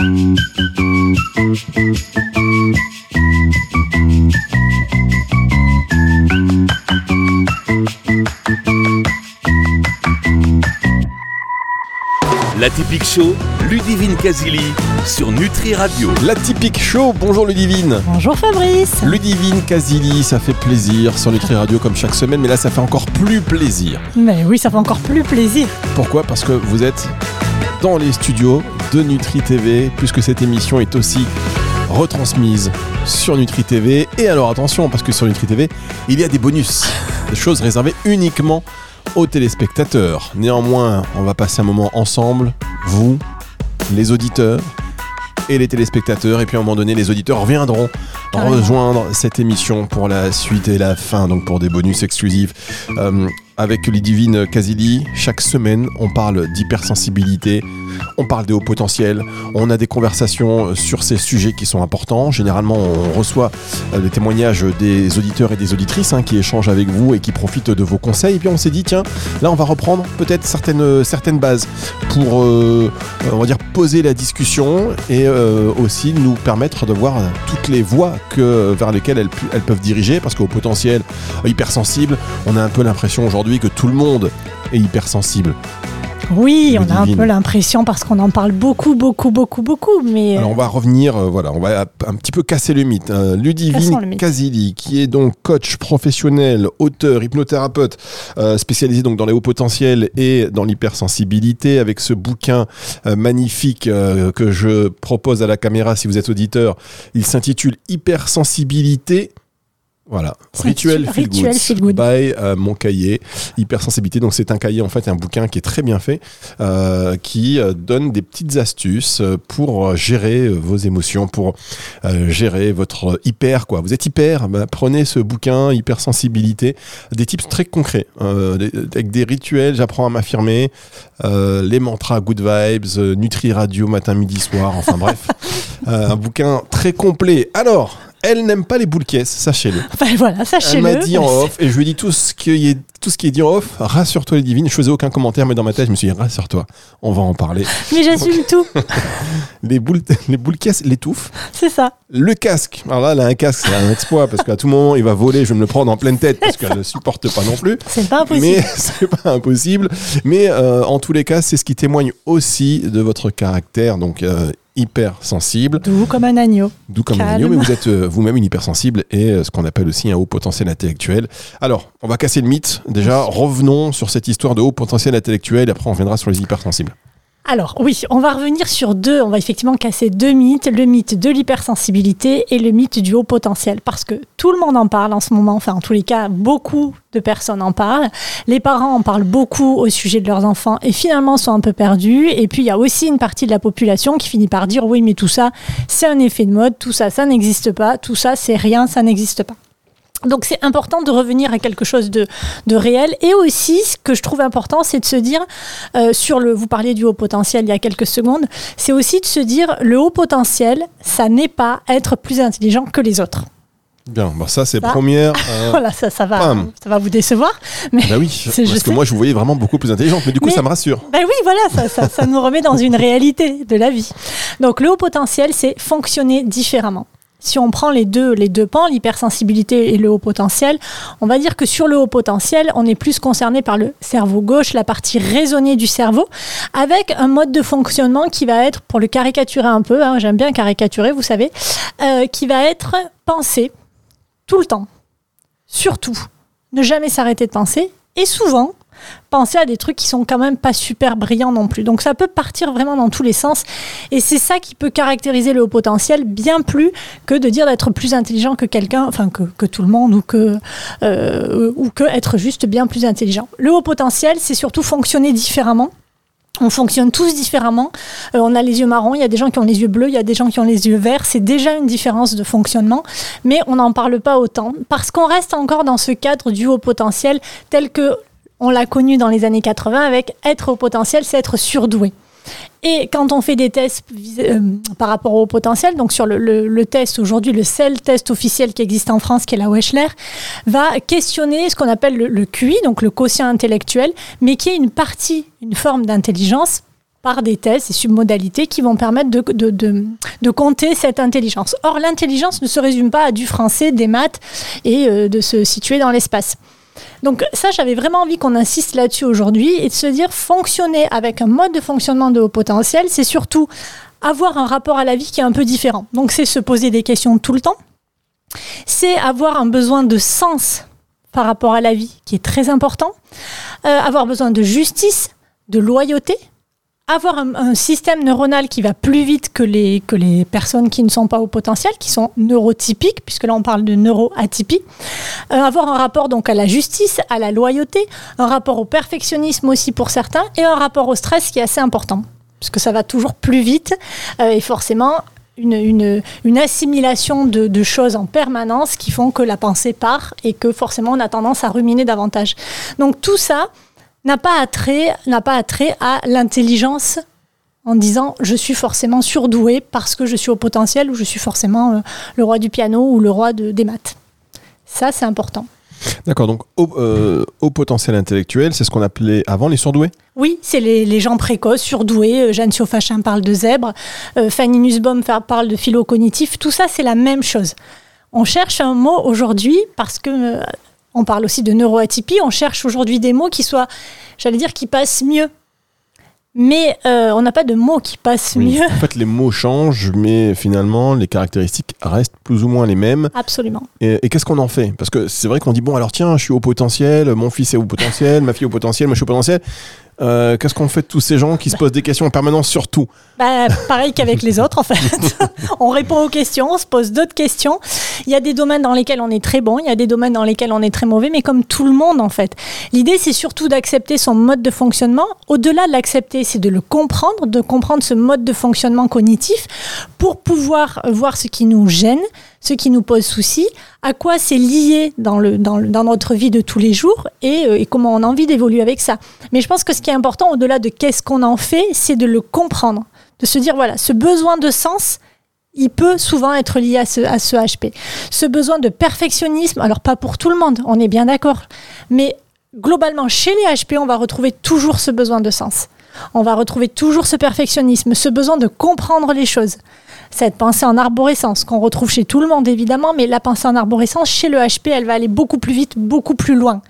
La typique show, Ludivine Casili sur Nutri Radio. La typique show, bonjour Ludivine. Bonjour Fabrice. Ludivine Casili, ça fait plaisir sur Nutri Radio comme chaque semaine, mais là ça fait encore plus plaisir. Mais oui, ça fait encore plus plaisir. Pourquoi? Parce que vous êtes dans les studios de Nutri TV, puisque cette émission est aussi retransmise sur Nutri TV. Et alors attention, parce que sur Nutri TV, il y a des bonus, des choses réservées uniquement aux téléspectateurs. Néanmoins, on va passer un moment ensemble, vous, les auditeurs et les téléspectateurs. Et puis à un moment donné, les auditeurs reviendront rejoindre cette émission pour la suite et la fin, donc pour des bonus exclusifs. Euh, avec Ludivine Casili, chaque semaine, on parle d'hypersensibilité, on parle des hauts potentiels, on a des conversations sur ces sujets qui sont importants. Généralement, on reçoit euh, des témoignages des auditeurs et des auditrices hein, qui échangent avec vous et qui profitent de vos conseils. Et puis on s'est dit, tiens, là on va reprendre peut-être certaines, certaines bases pour, euh, on va dire, poser la discussion et euh, aussi nous permettre de voir toutes les voies que, vers lesquelles elles, peuvent diriger. Parce qu'au potentiel hypersensible, on a un peu l'impression aujourd'hui que tout le monde est hypersensible. Oui, on a un peu l'impression parce qu'on en parle beaucoup, beaucoup, beaucoup, beaucoup. Mais Alors on va revenir, euh, voilà, on va un petit peu casser le mythe. hein. Le Ludivine mythe. Casili, qui est donc coach professionnel, auteur, hypnothérapeute, euh, spécialisé donc dans les hauts potentiels et dans l'hypersensibilité, avec ce bouquin euh, magnifique euh, que je propose à la caméra si vous êtes auditeur. Il s'intitule Hypersensibilité. Voilà, Rituel Feel Rituel Good, Feel Good. by euh, mon cahier Hypersensibilité. Donc c'est un cahier en fait, un bouquin qui est très bien fait, euh, qui euh, donne des petites astuces euh, pour euh, gérer vos émotions, pour euh, gérer votre hyper quoi. Vous êtes hyper, bah, prenez ce bouquin Hypersensibilité, des tips très concrets, euh, des- avec des rituels. J'apprends à m'affirmer, euh, les mantras Good Vibes, Nutri Radio matin, midi, soir. Enfin bref, Euh, un bouquin très complet. Alors. Elle n'aime pas les boules caisses, sachez-le. enfin, voilà, Elle sachez-le. m'a dit en off, et je lui ai dit tout ce qui est, tout ce qui est dit en off, rassure-toi les divines. Je faisais aucun commentaire, mais dans ma tête, je me suis dit, rassure-toi, on va en parler. Mais j'assume tout, Les boules, les boules caisses l'étouffent. c'est ça. Le casque, alors là, elle a un casque, c'est un exploit, parce qu'à tout moment, il va voler, je vais me le prendre en pleine tête, parce qu'elle ne supporte pas non plus. C'est pas impossible. Mais c'est pas impossible. Mais euh, en tous les cas, c'est ce qui témoigne aussi de votre caractère, donc euh, hyper sensible. Doux comme un agneau. D'où comme un agneau, mais vous êtes euh, vous-même une hypersensible et euh, ce qu'on appelle aussi un haut potentiel intellectuel. Alors, on va casser le mythe. Déjà, revenons sur cette histoire de haut potentiel intellectuel et après on reviendra sur les hypersensibles. Alors oui, on va revenir sur deux, on va effectivement casser deux mythes, le mythe de l'hypersensibilité et le mythe du haut potentiel, parce que tout le monde en parle en ce moment, enfin en tous les cas, beaucoup de personnes en parlent, les parents en parlent beaucoup au sujet de leurs enfants et finalement sont un peu perdus, et puis il y a aussi une partie de la population qui finit par dire oui mais tout ça c'est un effet de mode, tout ça ça n'existe pas, tout ça c'est rien, ça n'existe pas. Donc c'est important de revenir à quelque chose de, de réel. Et aussi, ce que je trouve important, c'est de se dire, euh, sur le, vous parliez du haut potentiel il y a quelques secondes, c'est aussi de se dire, le haut potentiel, ça n'est pas être plus intelligent que les autres. Bien, bah ça c'est première. euh, Voilà, ça, ça, va, ça va vous décevoir. Mais bah oui, je parce que sais. moi je vous voyais vraiment beaucoup plus intelligente, mais du coup Mais- ça me rassure. Ben oui, voilà, ça, ça, ça nous remet dans une réalité de la vie. Donc le haut potentiel, c'est fonctionner différemment. Si on prend les deux, les deux pans, l'hypersensibilité et le haut potentiel, on va dire que sur le haut potentiel, on est plus concerné par le cerveau gauche, la partie raisonnée du cerveau, avec un mode de fonctionnement qui va être, pour le caricaturer un peu, hein, j'aime bien caricaturer, vous savez, euh, qui va être pensé tout le temps, surtout, ne jamais s'arrêter de penser, et souvent penser à des trucs qui sont quand même pas super brillants non plus. Donc ça peut partir vraiment dans tous les sens et c'est ça qui peut caractériser le haut potentiel bien plus que de dire d'être plus intelligent que quelqu'un, enfin que, tout le monde ou que, euh, ou que être juste bien plus intelligent. Le haut potentiel, c'est surtout fonctionner différemment. On fonctionne tous différemment. Euh, on a les yeux marrons, il y a des gens qui ont les yeux bleus, il y a des gens qui ont les yeux verts. C'est déjà une différence de fonctionnement, mais on n'en parle pas autant parce qu'on reste encore dans ce cadre du haut potentiel tel que on l'a connu dans les années 80 avec être au potentiel, c'est être surdoué. Et quand on fait des tests euh, par rapport au potentiel, donc sur le, test aujourd'hui, le seul test officiel qui existe en France, qui est la Wechsler, va questionner ce qu'on appelle le, QI, donc le quotient intellectuel, mais qui est une partie, une forme d'intelligence par des tests et submodalités qui vont permettre de compter cette intelligence. Or, l'intelligence ne se résume pas à du français, des maths et euh, de se situer dans l'espace. Donc ça, j'avais vraiment envie qu'on insiste là-dessus aujourd'hui et de se dire fonctionner avec un mode de fonctionnement de haut potentiel, c'est surtout avoir un rapport à la vie qui est un peu différent. Donc c'est se poser des questions tout le temps, c'est avoir un besoin de sens par rapport à la vie qui est très important, euh, avoir besoin de justice, de loyauté, avoir un, système neuronal qui va plus vite que les, que les personnes qui ne sont pas au potentiel, qui sont neurotypiques, puisque là on parle de neuroatypie, euh, avoir un rapport donc à la justice, à la loyauté, un rapport au perfectionnisme aussi pour certains, et un rapport au stress qui est assez important, puisque ça va toujours plus vite, euh, et forcément une, une, une, assimilation de, de, choses en permanence qui font que la pensée part et que forcément on a tendance à ruminer davantage. Donc tout ça n'a pas attrait, n'a pas attrait à l'intelligence en disant je suis forcément surdoué parce que je suis au potentiel ou je suis forcément euh, le roi du piano ou le roi de, des maths. Ça, c'est important. D'accord, donc au, euh, au, potentiel intellectuel, c'est ce qu'on appelait avant les surdoués? Oui, c'est les, les, gens précoces, surdoués. Euh, Jeanne Siofachin parle de zèbre, euh, Fanny Nussbaum parle de philo-cognitif. Tout ça, c'est la même chose. On cherche un mot aujourd'hui parce que on parle aussi de neuroatypie. On cherche aujourd'hui des mots qui soient, j'allais dire, qui passent mieux. Mais euh, on n'a pas de mots qui passent oui. mieux. En fait, les mots changent, mais finalement, les caractéristiques restent plus ou moins les mêmes. Absolument. Et, et qu'est-ce qu'on en fait? Parce que c'est vrai qu'on dit, bon, alors tiens, je suis au potentiel, mon fils est au potentiel, ma fille au potentiel, moi je suis au potentiel. Euh, Qu'est-ce qu'on fait de tous ces gens qui se posent des questions en permanence sur tout bah, Pareil qu'avec les autres, en fait. on répond aux questions, on se pose d'autres questions. Il y a des domaines dans lesquels on est très bon, il y a des domaines dans lesquels on est très mauvais, mais comme tout le monde, en fait. L'idée, c'est surtout d'accepter son mode de fonctionnement. Au-delà de l'accepter, c'est de le comprendre, de comprendre ce mode de fonctionnement cognitif pour pouvoir voir ce qui nous gêne, ce qui nous pose souci, à quoi c'est lié dans, notre vie de tous les jours et, euh, et comment on a envie d'évoluer avec ça. Mais je pense que ce qui est important, au-delà de qu'est-ce qu'on en fait, c'est de le comprendre, de se dire, voilà, ce besoin de sens, il peut souvent être lié à ce, à ce HP. Ce besoin de perfectionnisme, alors pas pour tout le monde, on est bien d'accord, mais globalement, chez les HP, on va retrouver toujours ce besoin de sens. On va retrouver toujours ce perfectionnisme, ce besoin de comprendre les choses cette pensée en arborescence qu'on retrouve chez tout le monde évidemment, mais la pensée en arborescence chez le HP, elle va aller beaucoup plus vite, beaucoup plus loin.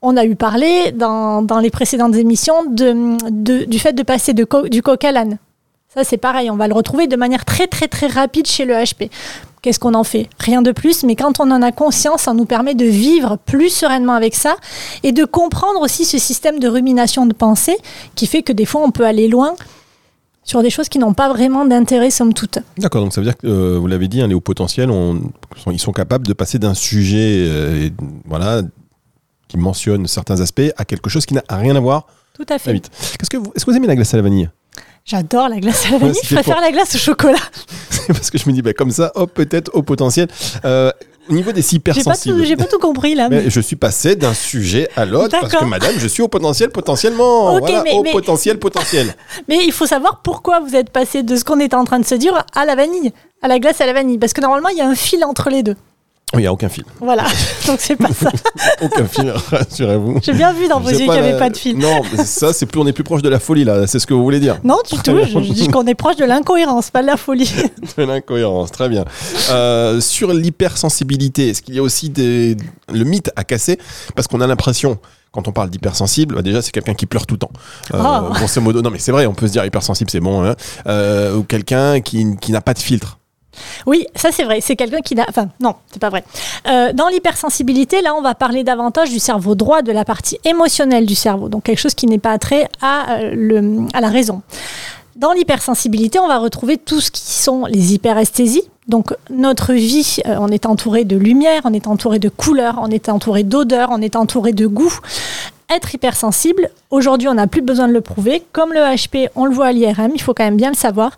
On a eu parlé dans, les précédentes émissions du fait de passer de du coq à l'âne. Ça, c'est pareil, on va le retrouver de manière très très très rapide chez le HP. Qu'est-ce qu'on en fait Rien de plus, mais quand on en a conscience, ça nous permet de vivre plus sereinement avec ça et de comprendre aussi ce système de rumination de pensée qui fait que des fois on peut aller loin sur des choses qui n'ont pas vraiment d'intérêt, somme toute. D'accord, donc ça veut dire que, euh, vous l'avez dit, hein, les hauts potentiels, on, sont, ils sont capables de passer d'un sujet euh, voilà, qui mentionne certains aspects à quelque chose qui n'a rien à voir. Tout à fait. Est-ce que, vous, est que vous aimez la glace à la vanille? J'adore la glace à la vanille, ouais, je préfère pour... la glace au chocolat. C'est parce que je me dis, bah, comme ça, hop, peut-être au potentiel. Euh, au niveau des hypersensibles. J'ai pas, pas, tout compris là. Mais... mais je suis passé d'un sujet à l'autre parce que madame, je suis au potentiel potentiellement. Okay, voilà, mais, au mais... potentiel potentiel. mais il faut savoir pourquoi vous êtes passé de ce qu'on était en train de se dire à la vanille, à la glace à la vanille. Parce que normalement, il y a un fil entre les deux. Il n'y a aucun fil. Voilà, donc c'est pas ça. aucun fil, rassurez-vous. J'ai bien vu dans vos yeux qu'il n'y avait pas de fil. Non, ça, c'est plus, on est plus proche de la folie, là. C'est ce que vous voulez dire. Non, du tout. Je, je dis qu'on est proche de l'incohérence, pas de la folie. de l'incohérence, très bien. Euh, sur l'hypersensibilité, est-ce qu'il y a aussi des... le mythe à casser? Parce qu'on a l'impression quand on parle d'hypersensible, bah déjà c'est quelqu'un qui pleure tout le temps. Euh, oh. Grosso modo, non mais c'est vrai, on peut se dire hypersensible, c'est bon. Hein. Euh, ou quelqu'un qui, qui n'a pas de filtre. Oui, ça c'est vrai. C'est quelqu'un qui n'a. Enfin, non, c'est pas vrai. Euh, dans l'hypersensibilité, là, on va parler davantage du cerveau droit, de la partie émotionnelle du cerveau. Donc, quelque chose qui n'est pas attrait à, euh, à la raison. Dans l'hypersensibilité, on va retrouver tout ce qui sont les hyperesthésies. Donc, notre vie, euh, on est entouré de lumière, on est entouré de couleurs, on est entouré d'odeurs, on est entouré de goût être hypersensible, aujourd'hui on n'a plus besoin de le prouver. Comme le HP, on le voit à l'IRM, il faut quand même bien le savoir.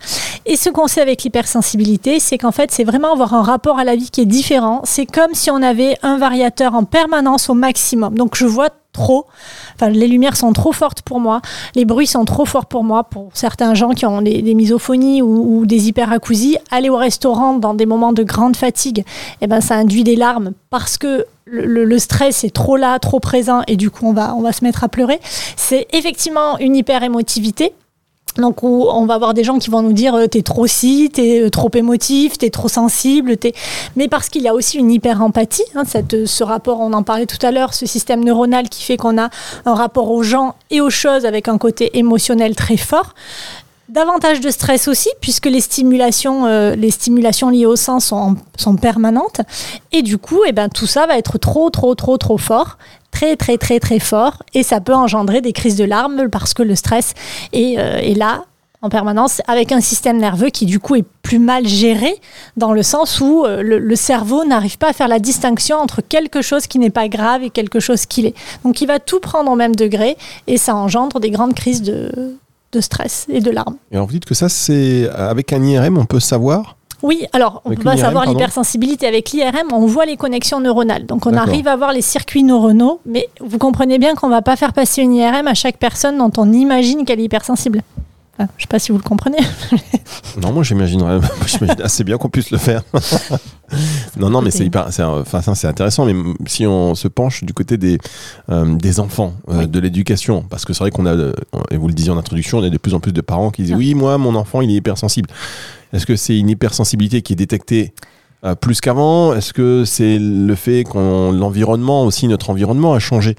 Et ce qu'on sait avec l'hypersensibilité, c'est qu'en fait c'est vraiment avoir un rapport à la vie qui est différent. C'est comme si on avait un variateur en permanence au maximum. Donc je vois trop. Enfin, les lumières sont trop fortes pour moi, les bruits sont trop forts pour moi. Pour certains gens qui ont des, misophonies ou, des hyperacousies, aller au restaurant dans des moments de grande fatigue, eh ben, ça induit des larmes parce que le, stress est trop là, trop présent, et du coup, on va, on va se mettre à pleurer. C'est effectivement une hyper-émotivité. Donc on va avoir des gens qui vont nous dire euh, t'es trop si, t'es euh, trop émotif, t'es trop sensible, t'es... mais parce qu'il y a aussi une hyper empathie, hein, euh, ce rapport, on en parlait tout à l'heure, ce système neuronal qui fait qu'on a un rapport aux gens et aux choses avec un côté émotionnel très fort. Davantage de stress aussi, puisque les stimulations, les stimulations liées au sang sont, sont permanentes. Et du coup, eh ben, tout ça va être trop, trop, trop, trop fort. Très, très, très, très fort. Et ça peut engendrer des crises de larmes parce que le stress est, euh, est là en permanence avec un système nerveux qui du coup est plus mal géré dans le sens où euh, le, le cerveau n'arrive pas à faire la distinction entre quelque chose qui n'est pas grave et quelque chose qui l'est. Donc il va tout prendre au même degré et ça engendre des grandes crises de, de stress et de larmes. Et alors vous dites que ça, c'est avec un IRM, on peut savoir Oui, alors on Avec peut pas savoir l'hypersensibilité. Avec l'IRM, on voit les connexions neuronales. Donc on arrive à voir les circuits neuronaux, mais vous comprenez bien qu'on va pas faire passer une IRM à chaque personne dont on imagine qu'elle est hypersensible. Enfin, je sais pas si vous le comprenez. Non, moi j'imaginerais, j'imagine assez bien qu'on puisse le faire. non, non, mais c'est hyper, c'est, enfin ça c'est intéressant. Mais si on se penche du côté des euh, des enfants, euh, Oui. de l'éducation, parce que c'est vrai qu'on a, euh, et vous le disiez en introduction, on a de plus en plus de parents qui disent Ah. oui, moi mon enfant il est hypersensible. Est-ce que c'est une hypersensibilité qui est détectée euh, plus qu'avant Est-ce que c'est le fait qu'on l'environnement aussi notre environnement a changé?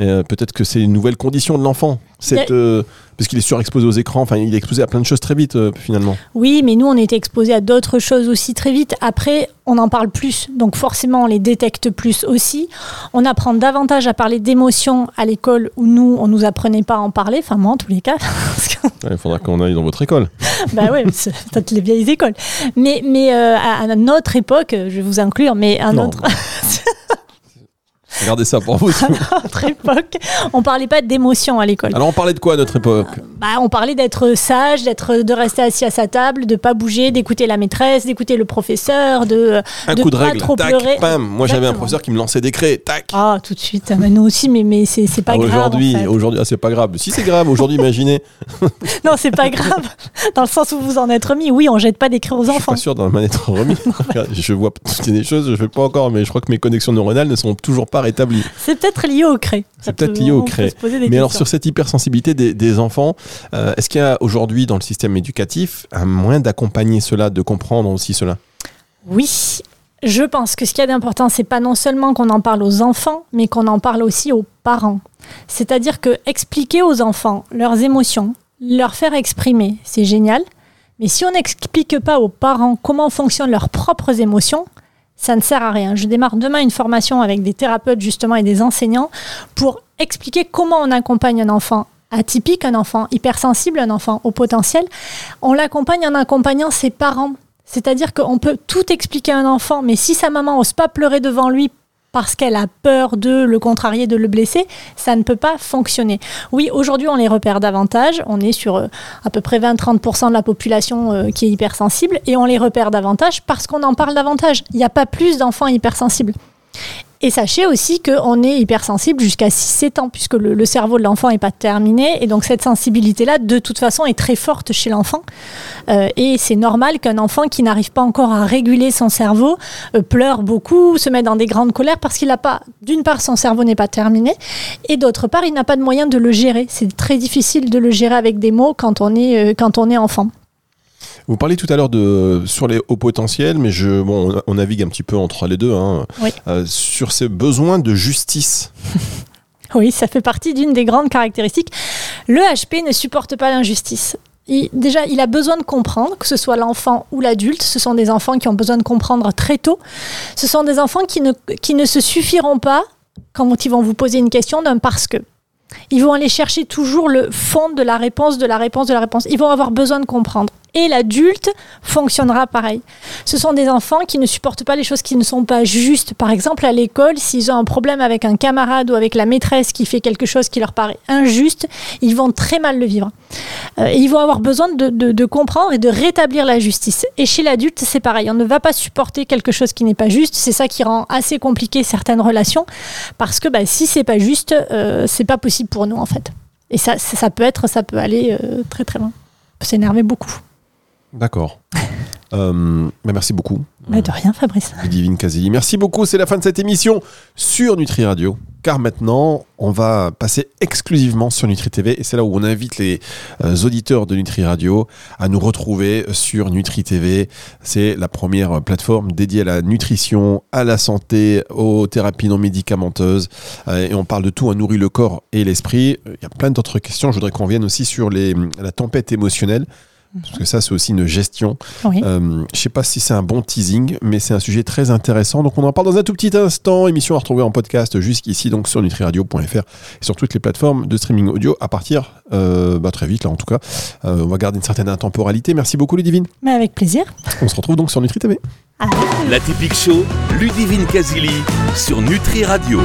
Euh, Peut-être que c'est une nouvelle condition de l'enfant. Cette, euh, parce qu'il est surexposé aux écrans. Enfin, il est exposé à plein de choses très vite finalement. Oui, mais nous, on était exposés à d'autres choses aussi très vite. Après, on en parle plus, donc forcément, on les détecte plus aussi. On apprend davantage à parler d'émotions à l'école où nous, on nous apprenait pas à en parler. Enfin, moi, en tous les cas. Ouais, Il faudra qu'on aille dans votre école. bah ouais, c'est les vieilles écoles. Mais, mais euh, à, à notre époque, je vais vous inclure, mais à Non. notre, Regardez ça pour vous. à notre époque, on parlait pas d'émotions à l'école. Alors on parlait de quoi à notre époque Bah, on parlait d'être sage, d'être, de rester assis à sa table, de pas bouger, d'écouter la maîtresse, d'écouter le professeur, de Un de coup de pas règle, trop tac, pleurer. pam. Moi j'avais un professeur qui me lançait des craies, tac. Ah, tout de suite. Ah, bah, nous aussi, mais, mais c'est, c'est pas grave. aujourd'hui, en fait. aujourd'hui, ah, c'est pas grave. Si c'est grave, aujourd'hui, imaginez. Non, c'est pas grave. Dans le sens où vous en êtes remis. Oui, on jette pas des cris aux Je suis enfants. pas sûr d'en être remis. je vois peut-être des choses, je fais pas encore, mais je crois que mes connexions neuronales ne sont toujours pas C'est peut-être lié au cré. C'est peut-être peut- lié au Mais alors sur cette hypersensibilité des, des enfants, euh, est-ce qu'il y a aujourd'hui dans le système éducatif un moyen d'accompagner cela, de comprendre aussi cela? Oui, je pense que ce qu'il y a d'important, c'est pas non seulement qu'on en parle aux enfants, mais qu'on en parle aussi aux parents. C'est-à-dire que expliquer aux enfants leurs émotions, leur faire exprimer, c'est génial. Mais si on n'explique pas aux parents comment fonctionnent leurs propres émotions, ça ne sert à rien. Je démarre demain une formation avec des thérapeutes justement et des enseignants pour expliquer comment on accompagne un enfant atypique, un enfant hypersensible, un enfant au potentiel. On l'accompagne en accompagnant ses parents. C'est-à-dire qu'on peut tout expliquer à un enfant, mais si sa maman n'ose pas pleurer devant lui parce qu'elle a peur de le contrarier, de le blesser, ça ne peut pas fonctionner. Oui, aujourd'hui, on les repère davantage. On est sur euh, à peu près 20-30% de la population euh, qui est hypersensible et on les repère davantage parce qu'on en parle davantage. Il n'y a pas plus d'enfants hypersensibles. Et sachez aussi qu'on est hypersensible jusqu'à 6-7 ans, puisque le, cerveau de l'enfant n'est pas terminé. Et donc cette sensibilité-là, de toute façon, est très forte chez l'enfant. Euh, et c'est normal qu'un enfant qui n'arrive pas encore à réguler son cerveau euh, pleure beaucoup, se met dans des grandes colères, parce qu'il n'a pas, d'une part, son cerveau n'est pas terminé, et d'autre part, il n'a pas de moyen de le gérer. C'est très difficile de le gérer avec des mots quand on est, euh, quand on est enfant. Vous parliez tout à l'heure de sur les hauts potentiels, mais je bon, on, on navigue un petit peu entre les deux. Hein, Oui. Euh, sur ces besoins de justice. Oui, ça fait partie d'une des grandes caractéristiques. Le HP ne supporte pas l'injustice. Il- déjà, il a besoin de comprendre, que ce soit l'enfant ou l'adulte. Ce sont des enfants qui ont besoin de comprendre très tôt. Ce sont des enfants qui ne, qui ne se suffiront pas quand ils vont vous poser une question d'un parce que. Ils vont aller chercher toujours le fond de la réponse, de la réponse, de la réponse. Ils vont avoir besoin de comprendre. Et l'adulte fonctionnera pareil. Ce sont des enfants qui ne supportent pas les choses qui ne sont pas justes. Par exemple, à l'école, s'ils ont un problème avec un camarade ou avec la maîtresse qui fait quelque chose qui leur paraît injuste, ils vont très mal le vivre. Euh, ils vont avoir besoin de, comprendre et de rétablir la justice. Et chez l'adulte, c'est pareil. On ne va pas supporter quelque chose qui n'est pas juste. C'est ça qui rend assez compliqué certaines relations. Parce que bah, si c'est pas juste, euh, c'est pas possible pour nous, en fait. Et ça, ça peut être, ça peut aller euh, très très loin. Ça peut s'énerver beaucoup. D'accord. Euh, bah, merci beaucoup, Mais de rien, Fabrice. Casili. Merci beaucoup, c'est la fin de cette émission sur Nutri Radio. Car maintenant, on va passer exclusivement sur Nutri TV et c'est là où on invite les euh, auditeurs de Nutri Radio à nous retrouver sur Nutri TV. C'est la première plateforme dédiée à la nutrition, à la santé, aux thérapies non médicamenteuses Euh, et on parle de tout, on nourrit le corps et l'esprit. Il y a plein d'autres questions. Je voudrais qu'on vienne aussi sur les, la tempête émotionnelle. Parce que ça, c'est aussi une gestion. Oui. Euh, je sais pas si c'est un bon teasing, mais c'est un sujet très intéressant. Donc on en parle dans un tout petit instant. Émission à retrouver en podcast jusqu'ici, donc sur nutriradio.fr et sur toutes les plateformes de streaming audio à partir euh, bah, très vite là en tout cas. Euh, on va garder une certaine intemporalité. Merci beaucoup Ludivine. Mais avec plaisir. On se retrouve donc sur Nutri TV. La Typique Show, Ludivine Casili sur Nutri Radio.